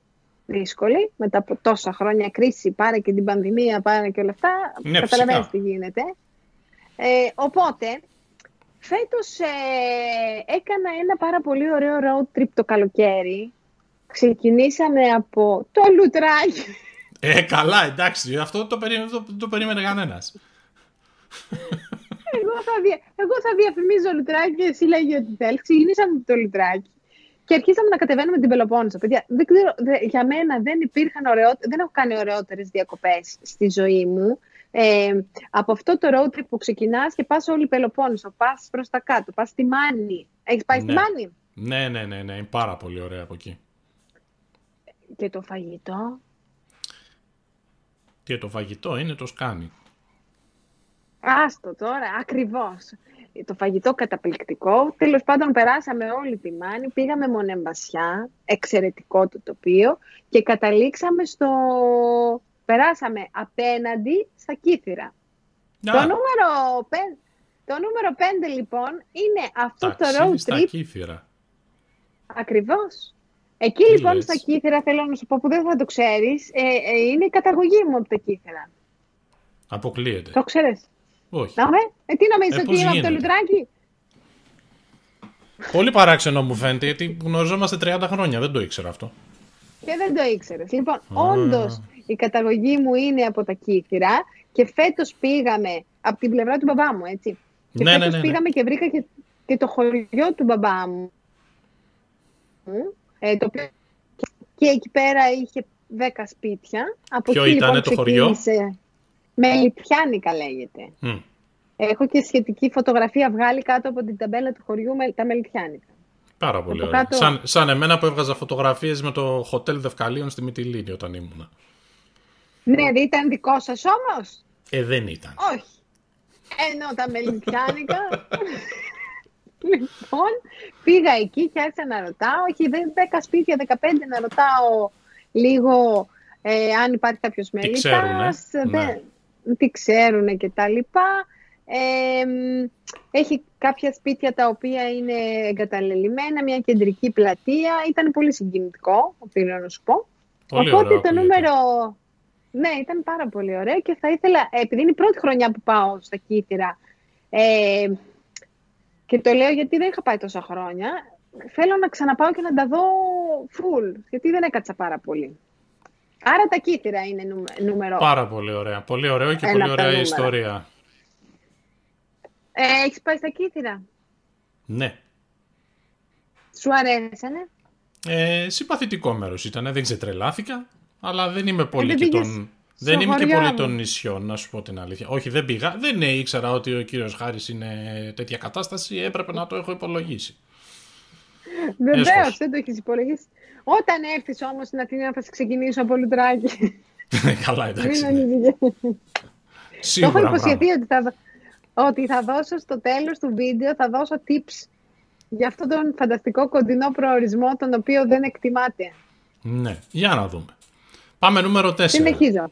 δύσκολη, μετά από τόσα χρόνια κρίση, πάρε και την πανδημία, πάρε και όλα αυτά, ναι, καταλαβαίνεις τι γίνεται. Ε, οπότε, φέτος ε, έκανα ένα πάρα πολύ ωραίο road trip το καλοκαίρι. Ξεκινήσαμε από το Λουτράκι. Ε, καλά, εντάξει, αυτό το, περί, το, το περίμενε κανένας. εγώ, θα δια... εγώ θα διαφημίζω λουτράκι και εσύ λέγει ότι θέλεις. Ξεκινήσαμε το λουτράκι και αρχίσαμε να κατεβαίνουμε την Πελοπόννησο. Παιδιά, δεν ξέρω, για μένα δεν υπήρχαν ωραιότερε, δεν έχω κάνει ωραιότερες διακοπές στη ζωή μου. Ε, από αυτό το road trip που ξεκινάς και πας όλη η Πελοπόννησο, πας προς τα κάτω, πας στη Μάνη. Έχεις πάει ναι. στη Μάνη; Ναι, ναι, ναι, ναι, είναι πάρα πολύ ωραία από εκεί. Και το φαγητό; Και το φαγητό είναι το σκάνι. Άστο τώρα, ακριβώς. Το φαγητό καταπληκτικό. Τέλος πάντων περάσαμε όλη τη Μάνη, πήγαμε μονεμπασιά, εξαιρετικό το τοπίο και καταλήξαμε στο... Περάσαμε απέναντι στα Κύθυρα. Το, νούμερο 5, το νούμερο 5 λοιπόν είναι αυτό το road trip. Στα Κύθυρα. Ακριβώς. Εκεί λοιπόν στα Κύθυρα θέλω να σου πω που δεν θα το ξέρεις, ε, ε, είναι η καταγωγή μου από τα Κύθυρα. Αποκλείεται. Το ξέρεις. Όχι. Να ε, τι νομίζεις ε, ότι είμαι από το Λουτράκι; Πολύ παράξενο μου φαίνεται, γιατί γνωριζόμαστε 30 χρόνια. Δεν το ήξερα αυτό. Και δεν το ήξερες. Λοιπόν, ah. όντως η καταγωγή μου είναι από τα Κύθυρα και φέτος πήγαμε από την πλευρά του μπαμπά μου, έτσι. Και ναι, φέτος ναι, ναι, ναι. πήγαμε και βρήκα και, και, το χωριό του μπαμπά μου. Ε, το οποίο και εκεί πέρα είχε 10 σπίτια. Από Ποιο εκεί, ήταν λοιπόν, το χωριό; Μελιτιάνικα λέγεται. Mm. Έχω και σχετική φωτογραφία βγάλει κάτω από την ταμπέλα του χωριού με τα Μελιτιάνικα. Πάρα πολύ ωραία. Κάτω... Σαν, σαν εμένα που έβγαζα φωτογραφίες με το χοτέλ Δευκαλίων στη Μυτιλίνη όταν ήμουνα. Ναι, δεν ήταν δικό σας όμως; Ε, δεν ήταν. Όχι. Ενώ τα Μελιτιάνικα... λοιπόν, πήγα εκεί και άρχισα να ρωτάω. Έχει 10 σπίτια, 15 να ρωτάω λίγο ε, αν υπάρχει κάποιος μελιτάς. Τι ναι. Τι ξέρουν και τα λοιπά. Ε, έχει κάποια σπίτια τα οποία είναι εγκαταλελειμμένα, μια κεντρική πλατεία. Ήταν πολύ συγκινητικό, οφείλω να σου πω. Πολύ Οπότε ωραίο, το ακούγεται. νούμερο... Ναι, ήταν πάρα πολύ ωραίο και θα ήθελα, επειδή είναι η πρώτη χρονιά που πάω στα Κύθυρα ε, και το λέω γιατί δεν είχα πάει τόσα χρόνια, θέλω να ξαναπάω και να τα δω full, γιατί δεν έκατσα πάρα πολύ. Άρα τα Κύθυρα είναι νούμε- νούμερο. Πάρα πολύ ωραία. Πολύ ωραίο και Ένα πολύ από τα ωραία νούμερα. ιστορία. Ε, έχεις πάει στα Κύθυρα. Ναι. Σου αρέσανε; Ε, συμπαθητικό μέρος ήταν, δεν ξετρελάθηκα, αλλά δεν είμαι πολύ δεν και πήγες των. στο Δεν είμαι και χωριό πολύ μου. των νησιών, να σου πω την αλήθεια. Όχι, δεν πήγα. Δεν ε, ήξερα ότι ο κύριος Χάρης είναι τέτοια κατάσταση. Έπρεπε να το έχω υπολογίσει. Βεβαίως, Έσχος. δεν το έχεις υπολογίσει. Όταν έρθεις όμως στην Αθήνα, θα σε ξεκινήσω από λουτράκι. Καλά, Μην εντάξει. ανησυχείς. Το έχω Σίγουρα. υποσχεθεί μπράβο. ότι θα, ότι θα δώσω στο τέλος του βίντεο, θα δώσω tips για αυτόν τον φανταστικό κοντινό προορισμό, τον οποίο δεν εκτιμάτε. Ναι, για να δούμε. Πάμε νούμερο 4. Συνεχίζω.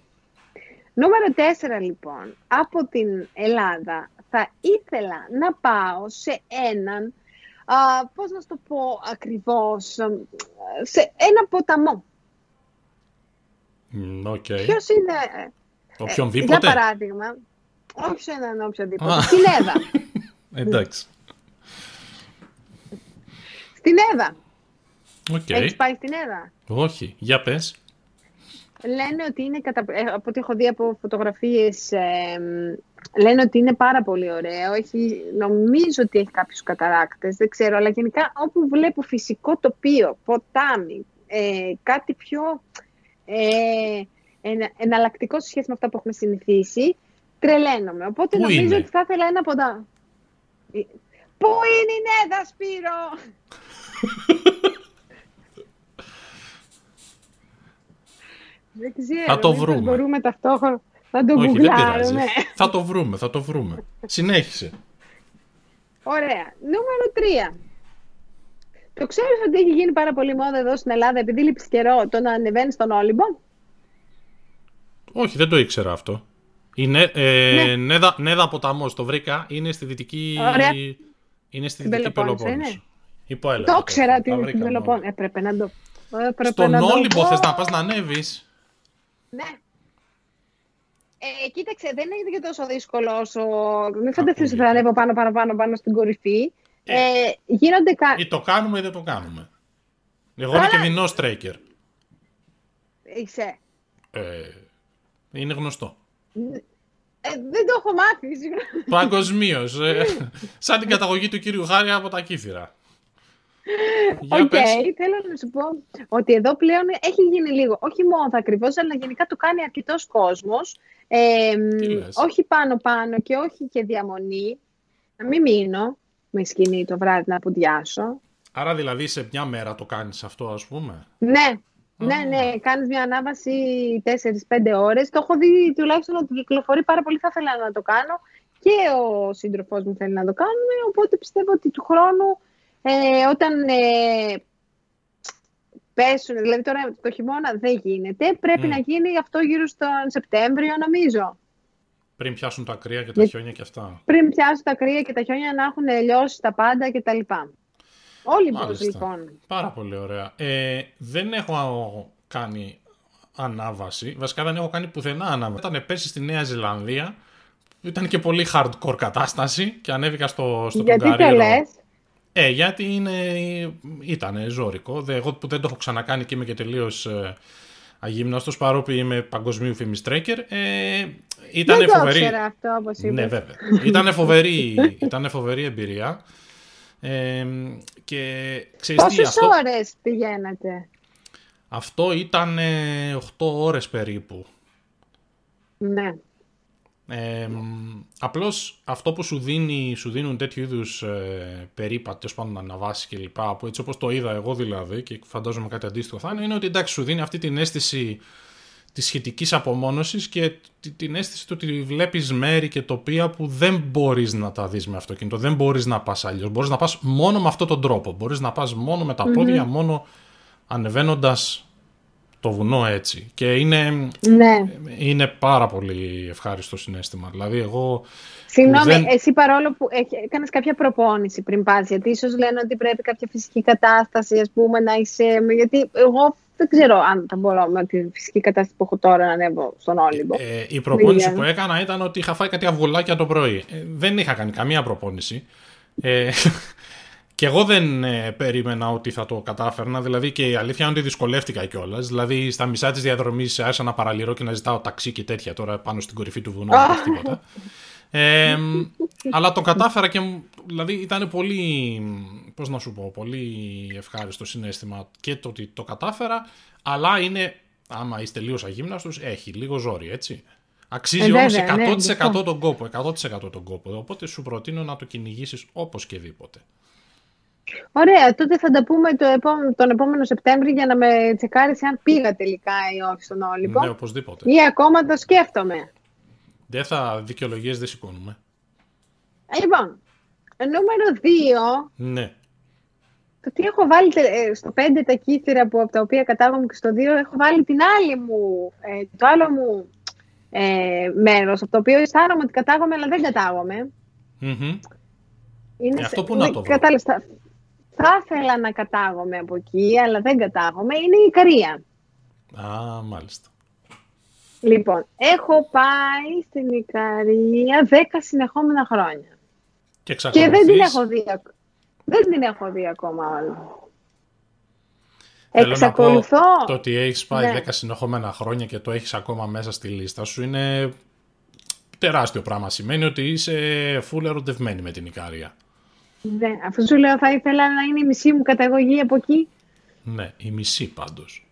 Νούμερο 4 λοιπόν, από την Ελλάδα θα ήθελα να πάω σε έναν, α, πώς να σου το πω ακριβώς, σε ένα ποταμό. Οκ. Ποιος είναι, ε, Οποιονδήποτε; για παράδειγμα, όχι σε έναν οποιοδήποτε, Α. στην Εύα. Εντάξει. Στην Εύα. Οκ. Έχεις πάει στην Εύα; Όχι. Για πες. Λένε ότι είναι, κατα... ε, από ό,τι έχω δει από φωτογραφίες, ε, λένε ότι είναι πάρα πολύ ωραίο. Έχει, νομίζω ότι έχει κάποιους καταράκτες, δεν ξέρω, αλλά γενικά όπου βλέπω φυσικό τοπίο, ποτάμι, ε, κάτι πιο ε, ενα, εναλλακτικό σε σχέση με αυτά που έχουμε συνηθίσει, τρελαίνομαι. Οπότε Πού νομίζω είναι; ότι θα ήθελα ένα από τα... Ε, Πού είναι η Νέδα, Σπύρο! Δεν ξέρω. Θα το μήπως βρούμε. Μπορούμε ταυτόχρονα να το Όχι, δεν πειράζει. γκουγκλάρουμε. θα το βρούμε, θα το βρούμε. Συνέχισε. Ωραία. Νούμερο 3. Το ξέρεις ότι έχει γίνει πάρα πολύ μόδα εδώ στην Ελλάδα επειδή λείπει καιρό το να ανεβαίνεις στον Όλυμπο; Όχι, δεν το ήξερα αυτό. Η Νέ, ε, Ναι. Νέδα, Νέδα Ποταμός, το βρήκα, είναι στη δυτική, Ωραία. είναι στη Στην δυτική Πελοπόννησο, Πελοπόννησο. είναι. Υποέλεγχο. Το ήξερα ότι είναι στην Πελοπόννησο. Έπρεπε να το. Έπρεπε Στον να Όλυμπο θες να πας να ανέβεις. Ναι. Ε, κοίταξε, δεν είναι και τόσο δύσκολο όσο. Μην φανταστείς ότι θα ανέβω πάνω, πάνω, πάνω, πάνω στην κορυφή. Ε, ε, γίνονται κα... Ή το κάνουμε ή δεν το κάνουμε. Εγώ είμαι και δεινό τρέικερ. Είσαι. Ε, είναι γνωστό. Ε, δεν το έχω μάθει. Παγκοσμίως. Ε, σαν την καταγωγή του κύριου Χάρη από τα Κύθηρα. OK, okay, θέλω να σου πω ότι εδώ πλέον έχει γίνει λίγο, όχι μόνο ακριβώς, αλλά γενικά το κάνει αρκετός κόσμος. Ε, όχι πάνω-πάνω και όχι και διαμονή. Να μην μείνω με σκηνή το βράδυ να πουντιάσω. Άρα δηλαδή σε μια μέρα το κάνεις αυτό ας πούμε. Ναι, ναι, ναι, κάνεις μια ανάβαση 4-5 ώρες. Το έχω δει τουλάχιστον ότι κυκλοφορεί πάρα πολύ, θα ήθελα να το κάνω και ο σύντροφός μου θέλει να το κάνουμε, οπότε πιστεύω ότι του χρόνου ε, όταν ε, πέσουν, δηλαδή τώρα το χειμώνα δεν γίνεται, πρέπει να γίνει αυτό γύρω στον Σεπτέμβριο νομίζω. Πριν πιάσουν τα κρύα και τα χιόνια και αυτά. Πριν πιάσουν τα κρύα και τα χιόνια να έχουν λιώσει τα πάντα κτλ. Όλοι πώς λοιπόν. Πάρα πολύ ωραία. Ε, δεν έχω κάνει ανάβαση. Βασικά δεν έχω κάνει πουθενά ανάβαση. Όταν πέσει στη Νέα Ζηλανδία, ήταν και πολύ hardcore κατάσταση και ανέβηκα στο, στο Γιατί το λες; Ε, γιατί είναι, ήταν ζώρικο. εγώ που δεν το έχω ξανακάνει και είμαι και τελείως ε, αγύμναστος, παρότι είμαι παγκοσμίου φήμης τρέκερ. Ε, ήταν δεν φοβερή... το αυτό, όπως είπες. Ναι, βέβαια. ήταν, φοβερή, ήταν φοβερή εμπειρία. Ε, και ξέρεις Πόσες τι, αυτό... ώρες πηγαίνατε; Αυτό ήταν 8 ώρες περίπου. Ναι. Ε, απλώς αυτό που σου, δίνει, σου δίνουν τέτοιου είδους ε, περίπατο, πάνω να αναβάσεις κλπ. Που έτσι όπως το είδα εγώ δηλαδή και φαντάζομαι κάτι αντίστοιχο θα είναι, είναι ότι εντάξει σου δίνει αυτή την αίσθηση της σχετικής απομόνωσης και την αίσθηση του ότι βλέπεις μέρη και τοπία που δεν μπορείς να τα δεις με αυτοκίνητο, δεν μπορείς να πας αλλιώς, μπορείς να πας μόνο με αυτόν τον τρόπο, μπορείς να πας μόνο με τα πόδια, μόνο ανεβαίνοντας το βουνό έτσι. Και είναι, ναι. είναι πάρα πολύ ευχάριστο συνέστημα. Δηλαδή εγώ... Συγγνώμη, εσύ παρόλο που έκανες κάποια προπόνηση πριν πας, γιατί ίσως λένε ότι πρέπει κάποια φυσική κατάσταση, ας πούμε, να είσαι... Γιατί εγώ δεν ξέρω αν θα μπορώ με τη φυσική κατάσταση που έχω τώρα να ανέβω στον Όλυμπο. Ε, η προπόνηση που έκανα ήταν ότι είχα φάει κάτι αυγουλάκια το πρωί. Ε, δεν είχα κάνει καμία προπόνηση. Ε, και εγώ δεν ε, περίμενα ότι θα το κατάφερνα. Δηλαδή και η αλήθεια είναι ότι δυσκολεύτηκα κιόλας. Δηλαδή στα μισά της διαδρομής άρχισα να παραλυρώ και να ζητάω ταξί και τέτοια τώρα πάνω στην κορυφή του βουνού. τίποτα. Ε, αλλά το κατάφερα και δηλαδή ήταν πολύ, πώς να σου πω, πολύ ευχάριστο συνέστημα και το ότι το κατάφερα, αλλά είναι, άμα είστε λίγο αγύμναστος, έχει λίγο ζόρι, έτσι. Αξίζει ε, όμως 100% ναι, τον κόπο, 100% τον κόπο, οπότε σου προτείνω να το κυνηγήσεις όπως και δίποτε. Ωραία, τότε θα τα πούμε το επόμενο, τον επόμενο Σεπτέμβρη για να με τσεκάρεις αν πήγα τελικά ή όχι στον Όλυμπο. Ναι, οπωσδήποτε. Ή ακόμα το σκέφτομαι. Δεν θα δικαιολογίες, δεν σηκώνουμε. Λοιπόν, νούμερο 2. Ναι. Το τι έχω βάλει ε, στο 5 τα κύθυρα που, από τα οποία κατάγομαι και στο 2 έχω βάλει την άλλη μου, ε, το άλλο μου ε, μέρος από το οποίο αισθάνομαι ότι κατάγομαι αλλά δεν κατάγομαι. Mm-hmm. Είναι, αυτό που να το βρω. θα, θα ήθελα να κατάγομαι από εκεί αλλά δεν κατάγομαι. Είναι η Ικαρία. Α, μάλιστα. Λοιπόν, έχω πάει στην Ικαρία 10 συνεχόμενα χρόνια. Και, και δεν την έχω δει, δεν την έχω δει ακόμα όλη. Θέλω Εξακολουθώ. Να πω, το ότι έχεις πάει ναι. 10 συνεχόμενα χρόνια και το έχεις ακόμα μέσα στη λίστα σου είναι τεράστιο πράγμα. Σημαίνει ότι είσαι full ερωτευμένη με την Ικαρία. Ναι, αφού σου λέω θα ήθελα να είναι η μισή μου καταγωγή από εκεί. Ναι, η μισή πάντως.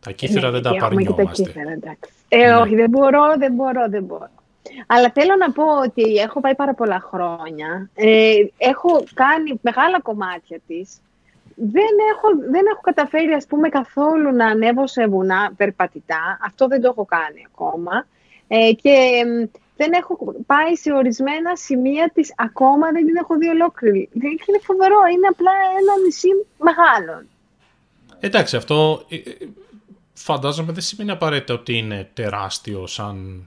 Τα κύθρα δεν τα παρνιόμαστε. Ε, ναι. όχι, δεν μπορώ, δεν μπορώ, δεν μπορώ. Αλλά θέλω να πω ότι έχω πάει πάρα πολλά χρόνια. Ε, έχω κάνει μεγάλα κομμάτια της. Δεν έχω, δεν έχω καταφέρει, ας πούμε, καθόλου να ανέβω σε βουνά περπατητά. Αυτό δεν το έχω κάνει ακόμα. Ε, και δεν έχω πάει σε ορισμένα σημεία της ακόμα, δεν την έχω δει ολόκληρη. Είναι φοβερό, είναι απλά ένα νησί μεγάλο. Εντάξει, αυτό ε, ε, φαντάζομαι δεν σημαίνει απαραίτητα ότι είναι τεράστιο σαν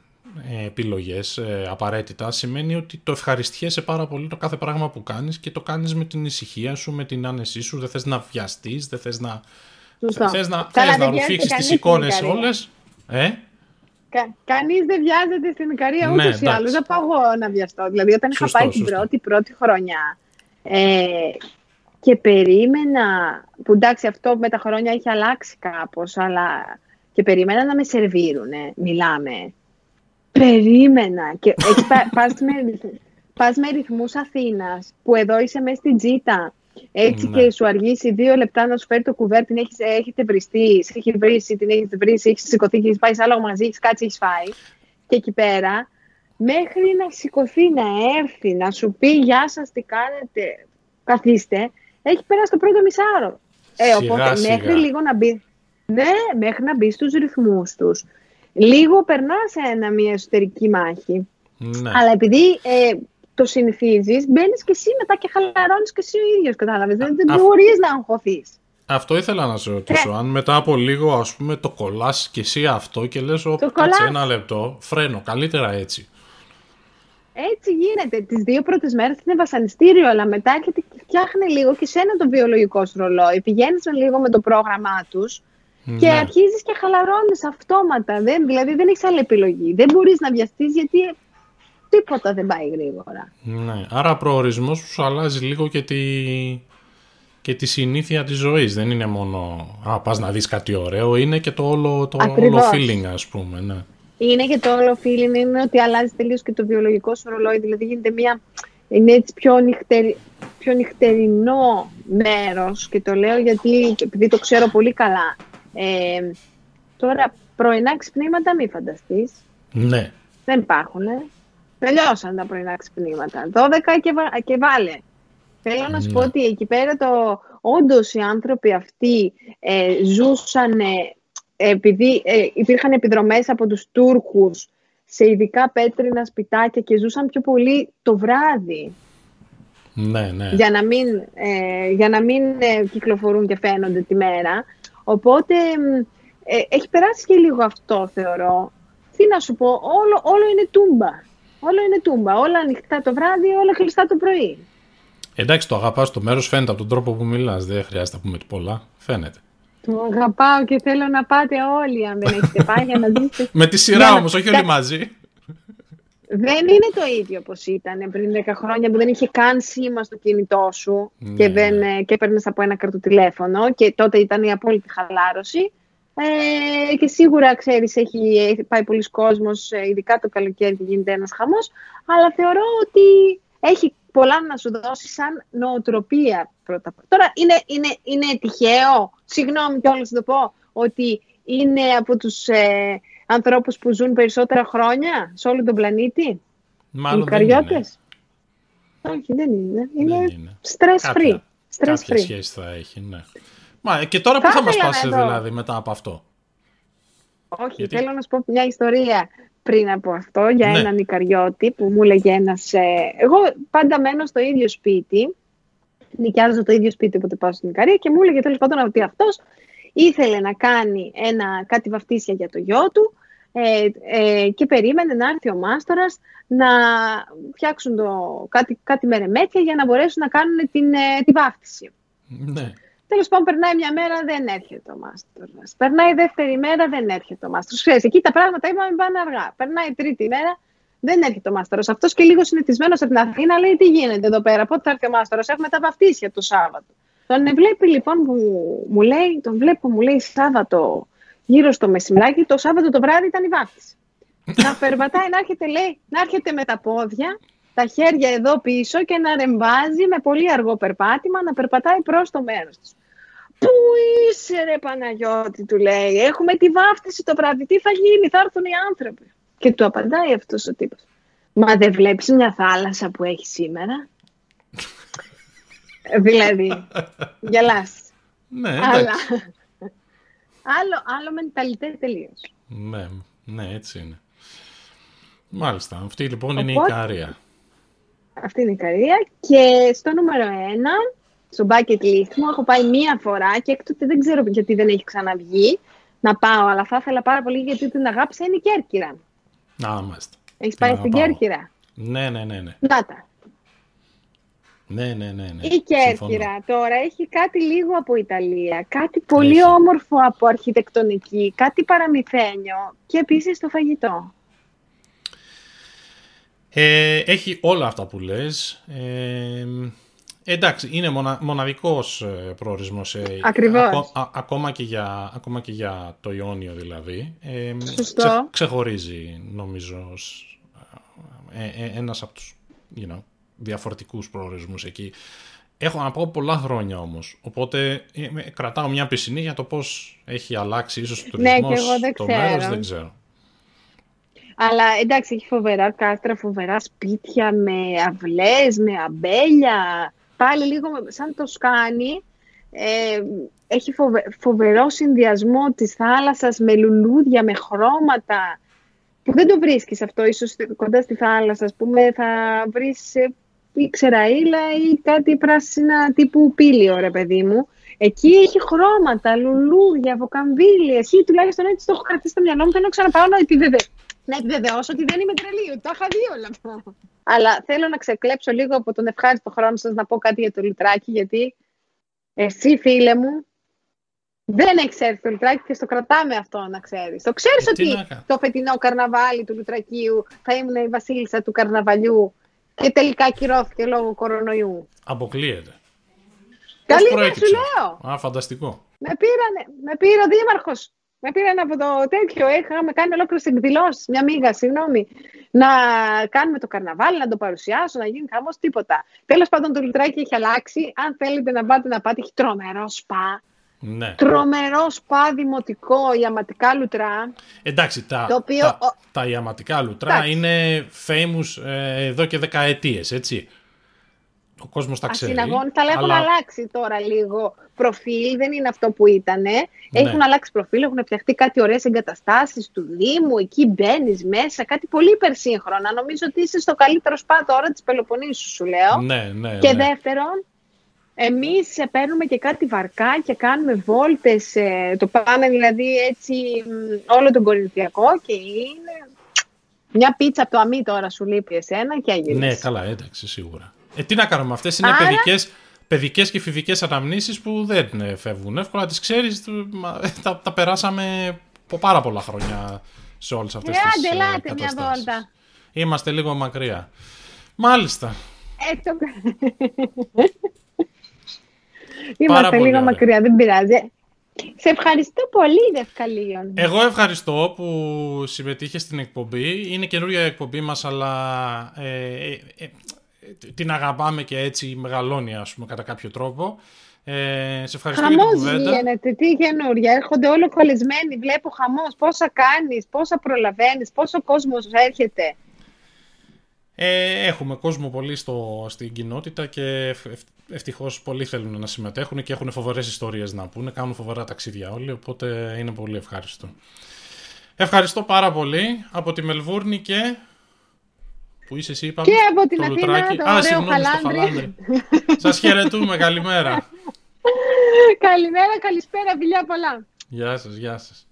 ε, επιλογές ε, απαραίτητα σημαίνει ότι το ευχαριστιέσαι πάρα πολύ το κάθε πράγμα που κάνεις και το κάνεις με την ησυχία σου, με την άνεσή σου, δεν θες να βιαστείς, δεν θες να, θες να, θες να ρουφήξεις τις εικόνες όλες. Ε; Κα, Κανείς δεν βιάζεται στην Ικαρία ναι, ούτως ή άλλως. Δεν πάω εγώ να βιαστώ. Δηλαδή, όταν είχα πάει την πρώτη, πρώτη χρονιά ε, και περίμενα. που εντάξει, αυτό με τα χρόνια έχει αλλάξει κάπως, αλλά. και περίμενα να με σερβίρουνε. Μιλάμε. Περίμενα. Και έχει, πας, με, πας με ρυθμούς Αθήνας, που εδώ είσαι μέσα στην τζίτα έτσι ναι. και σου αργήσει δύο λεπτά να σου φέρει το κουβέρ, την έχεις, έχετε βριστεί, σε έχει βρίσει, την έχετε βρίσει, έχεις σηκωθεί και έχεις πάει σε άλλο μαζί, έχεις κάτσει, έχεις φάει. Και εκεί πέρα, μέχρι να σηκωθεί, να έρθει, να σου πει Γεια σας, τι κάνετε, καθίστε, έχει περάσει το πρώτο μισάρο. Ε, οπότε σιγά. μέχρι λίγο να μπει. Ναι, μέχρι να μπει στους ρυθμούς τους. Λίγο περνάς σε ένα, μια εσωτερική μάχη. Ναι. Αλλά επειδή ε, το συνηθίζεις, μπαίνεις και εσύ μετά και χαλαρώνεις και εσύ ο ίδιος. Κατάλαβες. Δεν, δεν μπορείς να αγχωθείς. Αυτό ήθελα να σε ρωτήσω. Ε. Αν μετά από λίγο, ας πούμε, το κολλάς και εσύ αυτό και λες: Κάτσε ένα λεπτό, φρένο. Καλύτερα έτσι. Έτσι γίνεται. Τις δύο πρώτες μέρες είναι βασανιστήριο, αλλά μετά έρχεται και φτιάχνει λίγο και σένα το βιολογικό σου ρολόι. Πηγαίνεις λίγο με το πρόγραμμά τους και ναι. αρχίζεις και χαλαρώνεις αυτόματα. Δεν, δηλαδή δεν έχεις άλλη επιλογή. Δεν μπορείς να βιαστείς γιατί τίποτα δεν πάει γρήγορα. Ναι, άρα προορισμός σου αλλάζει λίγο και τη, και τη συνήθεια της ζωής. Δεν είναι μόνο α, πας να δεις κάτι ωραίο, είναι και το όλο, το όλο feeling ας πούμε. Ναι. Είναι και το όλο feeling, είναι ότι αλλάζει τελείως και το βιολογικό σου ρολόι, δηλαδή γίνεται μια, είναι έτσι πιο, νυχτερι, πιο νυχτερινό μέρος και το λέω γιατί επειδή το ξέρω πολύ καλά. Ε, τώρα πρωινά ξυπνήματα μην φανταστείς. Ναι. Δεν υπάρχουν. Τελειώσαν τα πρωινά ξυπνήματα. 12 και, και βάλε. Θέλω να σου πω ναι. ότι εκεί πέρα το όντως οι άνθρωποι αυτοί ε, ζούσαν επειδή ε, υπήρχαν επιδρομές από τους Τούρκους σε ειδικά πέτρινα σπιτάκια και ζούσαν πιο πολύ το βράδυ. Ναι, ναι. Για να μην, ε, για να μην ε, κυκλοφορούν και φαίνονται τη μέρα. Οπότε έχει περάσει και λίγο αυτό θεωρώ. Τι να σου πω, όλο, όλο είναι τούμπα. Όλο είναι τούμπα. Όλα ανοιχτά το βράδυ, όλα κλειστά το πρωί. Εντάξει, το αγαπάς το μέρος, φαίνεται από τον τρόπο που μιλάς. Δεν χρειάζεται να πούμε πολλά. Φαίνεται. Το αγαπάω και θέλω να πάτε όλοι, αν δεν έχετε πάει, για να δείτε. Με τη σειρά όμως, όχι όλοι μαζί. Δεν είναι το ίδιο όπως ήταν πριν 10 χρόνια που δεν είχε καν σήμα στο κινητό σου ναι, και, δεν, ναι. και έπαιρνες από ένα καρτοτηλέφωνο και τότε ήταν η απόλυτη χαλάρωση. Ε, και σίγουρα, ξέρεις, έχει πάει πολλοί κόσμος, ε, ειδικά το καλοκαίρι και γίνεται ένας χαμός, αλλά θεωρώ ότι έχει πολλά να σου δώσει σαν νοοτροπία πρώτα. Τώρα είναι, είναι, είναι τυχαίο, συγγνώμη κιόλας να το πω, ότι είναι από τους ε, ανθρώπους που ζουν περισσότερα χρόνια σε όλο τον πλανήτη; Μάλλον οι δεν είναι. Όχι, δεν είναι. Είναι, είναι. stress free. Stress κάποια free. σχέση θα έχει, ναι. Μα και τώρα πού θα μας πάσει δηλαδή μετά από αυτό. Όχι, Γιατί... θέλω να σου πω μια ιστορία πριν από αυτό για ναι. έναν Ικαριώτη που μου έλεγε ένας... Ε, εγώ πάντα μένω στο ίδιο σπίτι, νοικιάζω το ίδιο σπίτι όποτε πάω στην Ικαρία και μου έλεγε τέλος πάντων ότι αυτός ήθελε να κάνει ένα, κάτι βαφτίσια για το γιο του ε, ε, και περίμενε να έρθει ο μάστορας να φτιάξουν το, κάτι, κάτι μερεμέτια για να μπορέσουν να κάνουν την, ε, τη βάφτιση. Ναι. Τέλος πάντων, περνάει μια μέρα, δεν έρχεται ο μάστορας. Περνάει δεύτερη μέρα, δεν έρχεται ο μάστορας. Ξέρετε, εκεί τα πράγματα είπαμε πάνε αργά. Περνάει τρίτη μέρα, δεν έρχεται ο μάστορας. Αυτός και λίγο συνηθισμένο από την Αθήνα λέει: Τι γίνεται εδώ πέρα, πότε θα έρθει ο μάστορας; Έχουμε τα βαφτίσια το Σάββατο. Τον βλέπει λοιπόν που μου λέει, τον βλέπω, μου λέει Σάββατο γύρω στο μεσημεράκι, το Σάββατο το βράδυ ήταν η βάφτιση. να περπατάει, να έρχεται, λέει, να έρχεται με τα πόδια, τα χέρια εδώ πίσω και να ρεμβάζει με πολύ αργό περπάτημα, να περπατάει προς το μέρος του. Πού είσαι ρε Παναγιώτη, του λέει. Έχουμε τη βάφτιση το βράδυ. Τι θα γίνει, θα έρθουν οι άνθρωποι. Και του απαντάει αυτός ο τύπος. Μα δεν βλέπεις μια θάλασσα που έχει σήμερα; δηλαδή, γελάς. Ναι, Αλλά, άλλο, άλλο μενταλιτέ τελείως. Ναι, ναι, έτσι είναι. Μάλιστα. Αυτή λοιπόν είναι η Ικαρία. Αυτή είναι η Ικαρία. Και στο νούμερο ένα στο bucket list μου. Έχω πάει μία φορά και έκτοτε δεν ξέρω γιατί δεν έχει ξαναβγεί να πάω, αλλά θα ήθελα πάρα πολύ γιατί την αγάπησα είναι η Κέρκυρα. Α, μάλιστα. Έχεις πάει στην Κέρκυρα; Ναι, ναι, ναι. ναι. Να τα. Ναι, ναι, ναι, ναι. Η Κέρκυρα τώρα έχει κάτι λίγο από Ιταλία, κάτι πολύ όμορφο από αρχιτεκτονική, κάτι παραμυθένιο και επίσης το φαγητό. Ε, έχει όλα αυτά που λες. Ε, εντάξει, είναι μονα, μοναδικός ε, προορισμός. Ε, Ακριβώς. ακόμα, και για, ακόμα και για το Ιόνιο δηλαδή. Ε, Σωστό. ξεχωρίζει νομίζω ε, ε, ένας από τους you know, διαφορετικούς προορισμούς εκεί. Έχω να πω πολλά χρόνια όμως, οπότε κρατάω μια πισινή για το πώς έχει αλλάξει ίσως το ναι, τουρισμός ναι, δεν το ξέρω. μέρος, δεν ξέρω. Αλλά εντάξει, έχει φοβερά κάστρα, φοβερά σπίτια με αυλές, με αμπέλια. Πάλι λίγο σαν το σκάνι. Ε, έχει φοβερό συνδυασμό της θάλασσας με λουλούδια, με χρώματα. Που δεν το βρίσκεις αυτό, ίσως κοντά στη θάλασσα, ας πούμε, θα βρεις ε, ή ξεραίλα ή κάτι πράσινα τύπου πύλιο, ρε παιδί μου. Εκεί έχει χρώματα, λουλούδια, βοκαμβίλια. Ή τουλάχιστον έτσι το έχω κρατήσει στο μυαλό μου. Θέλω να ξαναπάω να επιβεβαιώσω να επιβεβαιώσω ότι δεν είμαι τρελή, το είχα δει όλα αυτά. Αλλά θέλω να ξεκλέψω λίγο από τον ευχάριστο χρόνο σας να πω κάτι για το λουτράκι, γιατί εσύ φίλε μου δεν έχει έρθει το λουτράκι και στο κρατάμε αυτό να ξέρεις. Το ξέρεις ε, ότι το φετινό καρναβάλι του λουτρακίου θα ήμουν η βασίλισσα του καρναβαλιού και τελικά ακυρώθηκε λόγω κορονοϊού. Αποκλείεται. Καλύτερα σου λέω. Α, φανταστικό. Με, πήρανε, με πήρε ο δήμαρχος με πήραν από το τέτοιο. Είχαμε κάνει ολόκληρες εκδηλώσεις. Μια μίγα, συγγνώμη. Να κάνουμε το καρναβάλι, να το παρουσιάσω, να γίνει χαμός, τίποτα. Τέλος πάντων, το λουτράκι έχει αλλάξει. Αν θέλετε να πάτε να πάτε, έχει τρομερό σπα. Ναι. Τρομερό σπα δημοτικό, ιαματικά λουτρά. Εντάξει, τα, το οποίο, τα, τα ιαματικά λουτρά είναι famous ε, εδώ και δεκαετίες, έτσι. Ο κόσμος τα ξέρει. Ασυναγώνει, αλλά έχουν αλλάξει τώρα λίγο προφίλ, δεν είναι αυτό που ήταν. Ναι. Έχουν αλλάξει προφίλ, έχουν φτιαχτεί κάτι ωραίες εγκαταστάσεις του Δήμου. Εκεί μπαίνεις μέσα, κάτι πολύ υπερσύγχρονα. Νομίζω ότι είσαι στο καλύτερο σπά τώρα της Πελοποννήσου, σου λέω. Ναι, ναι, και ναι. δεύτερον, εμείς παίρνουμε και κάτι βαρκά και κάνουμε βόλτες. Το πάμε δηλαδή έτσι όλο τον Κορινθιακό και είναι. Μια πίτσα από το αμύ τώρα σου λείπει εσένα και έγινες. Ναι, καλά, εντάξει, σίγουρα. Ε, τι να κάνουμε, αυτές είναι Άρα... παιδικές, παιδικές και φιβικές αναμνήσεις που δεν ε, φεύγουν εύκολα. Τις ξέρεις, τα, τα περάσαμε από πάρα πολλά χρόνια σε όλες αυτές ε, τις αντελάτε, μια βόλτα. Είμαστε λίγο μακριά. Μάλιστα. Ε, το... Είμαστε λίγο ωραία. μακριά, δεν πειράζει. Σε ευχαριστώ πολύ, Δευκαλίων. Εγώ ευχαριστώ που συμμετείχες στην εκπομπή. Είναι καινούργια εκπομπή μας, αλλά ε, ε, την αγαπάμε και έτσι μεγαλώνει ας πούμε κατά κάποιο τρόπο. Ε, σε ευχαριστώ χαμός για την κουβέντα. γίνεται, τι καινούρια, έρχονται όλο κολλισμένοι, βλέπω χαμός, πόσα κάνεις, πόσα προλαβαίνεις, πόσο κόσμος έρχεται. Ε, έχουμε κόσμο πολύ στο, στην κοινότητα και ευτυχώς πολλοί θέλουν να συμμετέχουν και έχουν φοβερές ιστορίες να πούνε, κάνουν φοβερά ταξίδια όλοι, οπότε είναι πολύ ευχάριστο. Ευχαριστώ πάρα πολύ από τη Μελβούρνη και που είσαι εσύ, είπαμε. Και από την Αθήνα, Λουτράκι. το Α, συγγνώμη, στο Χαλάνδρι. Σας χαιρετούμε, καλημέρα. καλημέρα, καλησπέρα, φιλιά πολλά. Γεια σας, γεια σας.